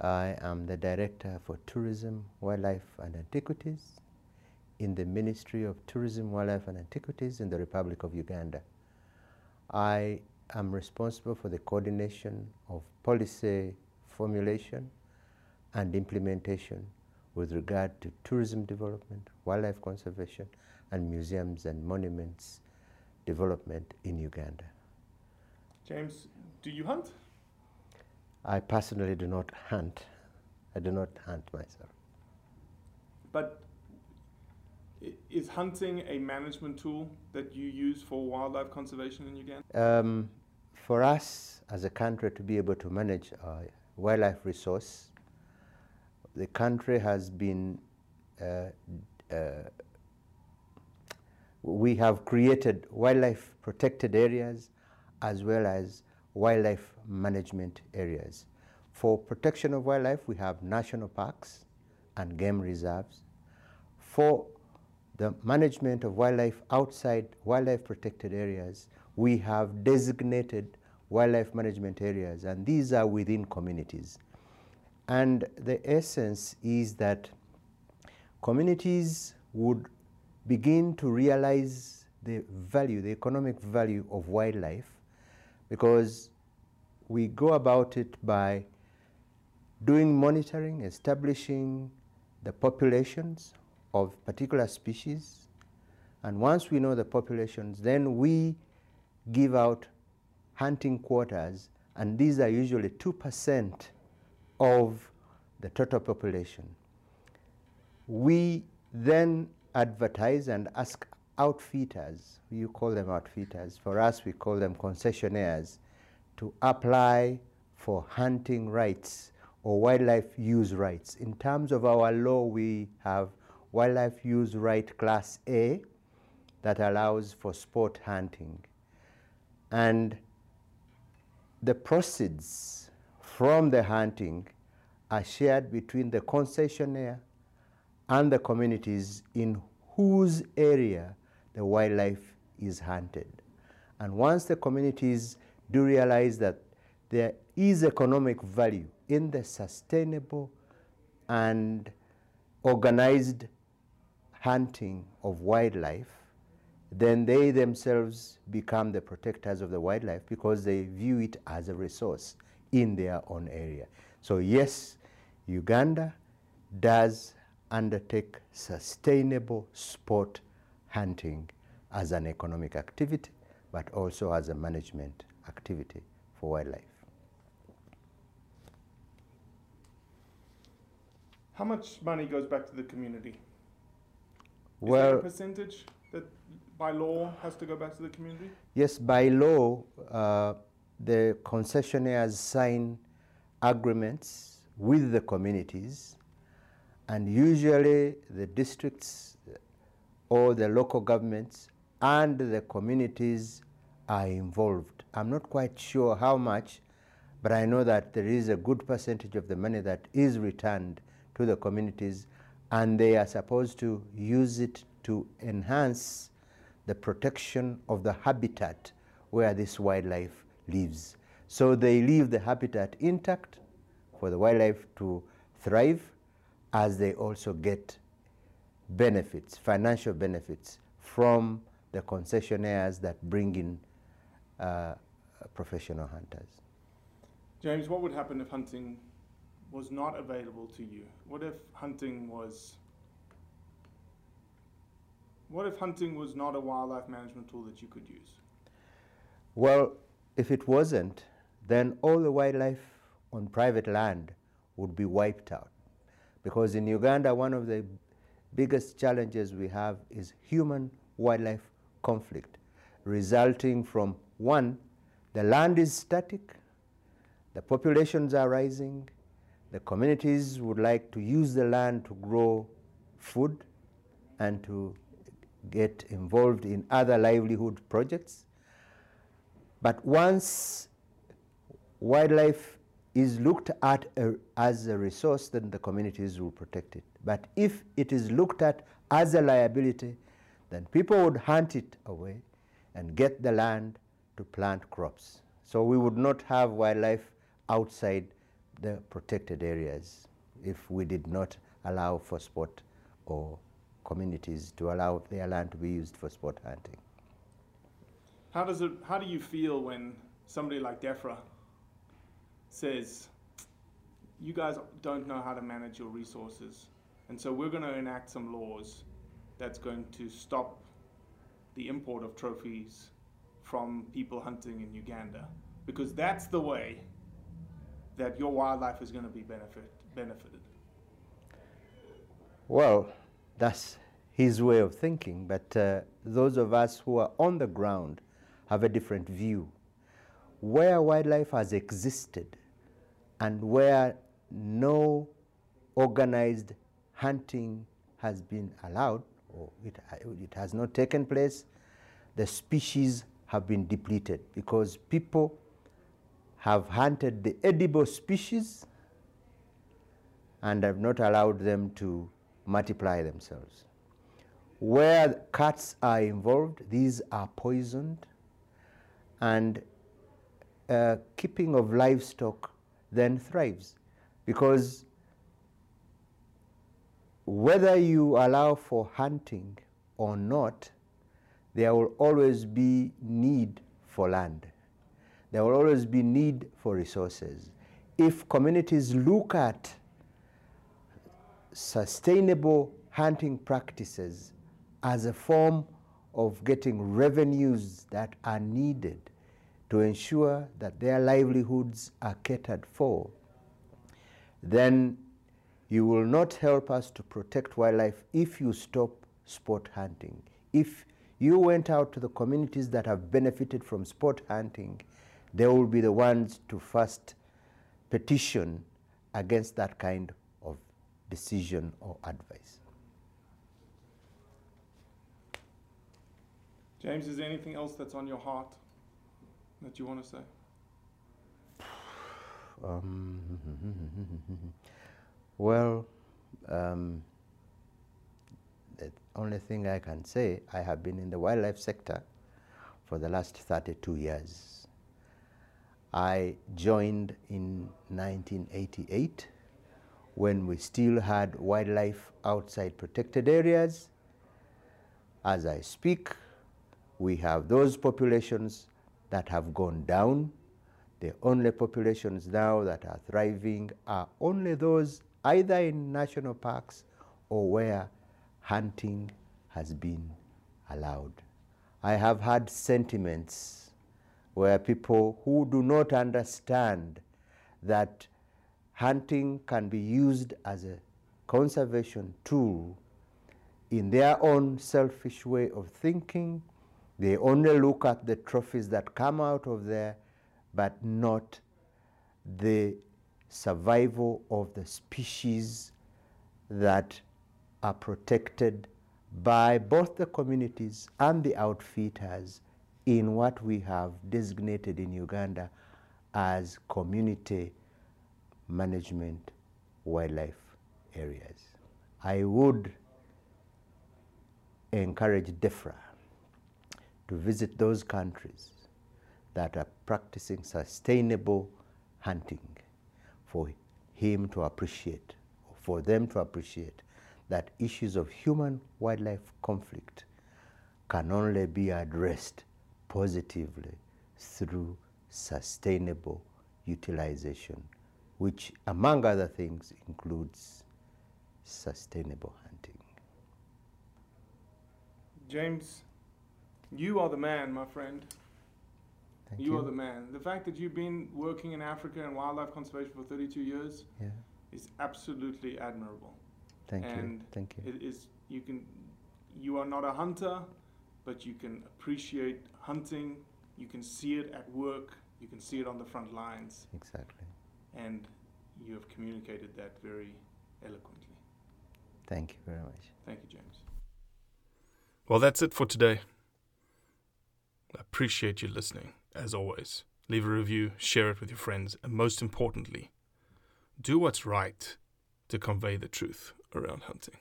I am the Director for Tourism, Wildlife and Antiquities in the Ministry of Tourism, Wildlife and Antiquities in the Republic of Uganda. I am responsible for the coordination of policy formulation and implementation with regard to tourism development, wildlife conservation, and museums and monuments development in Uganda. James, do you hunt? I personally do not hunt. I do not hunt myself. But is hunting a management tool that you use for wildlife conservation in Uganda? Um, for us as a country to be able to manage our wildlife resource, the country has been, uh, uh, we have created wildlife protected areas as well as wildlife management areas. For protection of wildlife, we have national parks and game reserves. For the management of wildlife outside wildlife protected areas, we have designated wildlife management areas, and these are within communities. And the essence is that communities would begin to realize the value, the economic value of wildlife, because we go about it by doing monitoring, establishing the populations of particular species, and once we know the populations, then we give out hunting quotas, and these are usually 2% of the total population. We then advertise and ask outfitters, you call them outfitters, for us we call them concessionaires, to apply for hunting rights or wildlife use rights. In terms of our law, we have wildlife use right class A that allows for sport hunting. And the proceeds from the hunting are shared between the concessionaire and the communities in whose area the wildlife is hunted. And once the communities do realize that there is economic value in the sustainable and organized hunting of wildlife, then they themselves become the protectors of the wildlife because they view it as a resource in their own area. So, yes, Uganda does undertake sustainable sport hunting as an economic activity, but also as a management activity for wildlife. How much money goes back to the community? Well, percentage that by law has to go back to the community? Yes, by law, uh, the concessionaires sign agreements with the communities, and usually the districts or the local governments and the communities are involved. I'm not quite sure how much, but I know that there is a good percentage of the money that is returned to the communities, and they are supposed to use it to enhance the protection of the habitat where this wildlife lives. So they leave the habitat intact for the wildlife to thrive as they also get benefits, financial benefits from the concessionaires that bring in uh, professional hunters. James, what would happen if hunting was not available to you? What if hunting was what if hunting was not a wildlife management tool that you could use? Well, if it wasn't, then all the wildlife on private land would be wiped out. Because in Uganda, one of the biggest challenges we have is human wildlife conflict, resulting from one, the land is static, the populations are rising, the communities would like to use the land to grow food and to get involved in other livelihood projects. But once wildlife is looked at a, as a resource, then the communities will protect it. But if it is looked at as a liability, then people would hunt it away and get the land to plant crops. So we would not have wildlife outside the protected areas if we did not allow for sport or communities to allow their land to be used for sport hunting. How does it how do you feel when somebody like DEFRA says you guys don't know how to manage your resources and so we're going to enact some laws that's going to stop the import of trophies from people hunting in Uganda because that's the way that your wildlife is going to be benefit, benefited. Well, that's his way of thinking, but uh, those of us who are on the ground have a different view. Where wildlife has existed and where no organized hunting has been allowed, or it, it has not taken place, the species have been depleted because people have hunted the edible species and have not allowed them to multiply themselves. Where cats are involved, these are poisoned, and uh, keeping of livestock then thrives because whether you allow for hunting or not, there will always be need for land. There will always be need for resources. If communities look at sustainable hunting practices as a form of getting revenues that are needed to ensure that their livelihoods are catered for, then you will not help us to protect wildlife if you stop sport hunting. If you went out to the communities that have benefited from sport hunting, they will be the ones to first petition against that kind of decision or advice. James, is there anything else that's on your heart that you want to say? Um, well, um, the only thing I can say, I have been in the wildlife sector for the last 32 years. I joined in 1988 when we still had wildlife outside protected areas. As I speak, we have those populations that have gone down. The only populations now that are thriving are only those either in national parks or where hunting has been allowed. I have had sentiments where people who do not understand that hunting can be used as a conservation tool in their own selfish way of thinking. They only look at the trophies that come out of there, but not the survival of the species that are protected by both the communities and the outfitters in what we have designated in Uganda as community management wildlife areas. I would encourage DEFRA to visit those countries that are practicing sustainable hunting for him to appreciate, for them to appreciate that issues of human wildlife conflict can only be addressed positively through sustainable utilization, which, among other things, includes sustainable hunting. James, you are the man, my friend. Thank you, you. are the man. The fact that you've been working in Africa and wildlife conservation for 32 years Yeah, is absolutely admirable. thank you. Thank you. It is you can you are not a hunter, but you can appreciate hunting. You can see it at work. You can see it on the front lines, Exactly. and you have communicated that very eloquently. Thank you very much. Thank you, James. Well, that's it for today. I appreciate you listening, as always. Leave a review, share it with your friends, and most importantly, do what's right to convey the truth around hunting.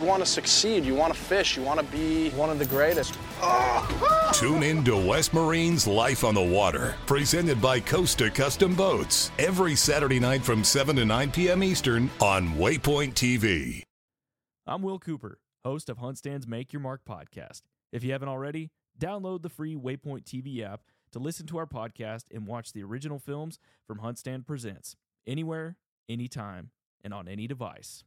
You want to succeed, you want to fish, you want to be one of the greatest. Tune in to West Marine's Life on the Water, presented by Costa Custom Boats, every Saturday night from 7 to 9 p.m. Eastern on Waypoint TV. I'm Will Cooper, host of HuntStand's Make Your Mark podcast. If you haven't already, download the free Waypoint TV app to listen to our podcast and watch the original films from HuntStand Presents anywhere, anytime, and on any device.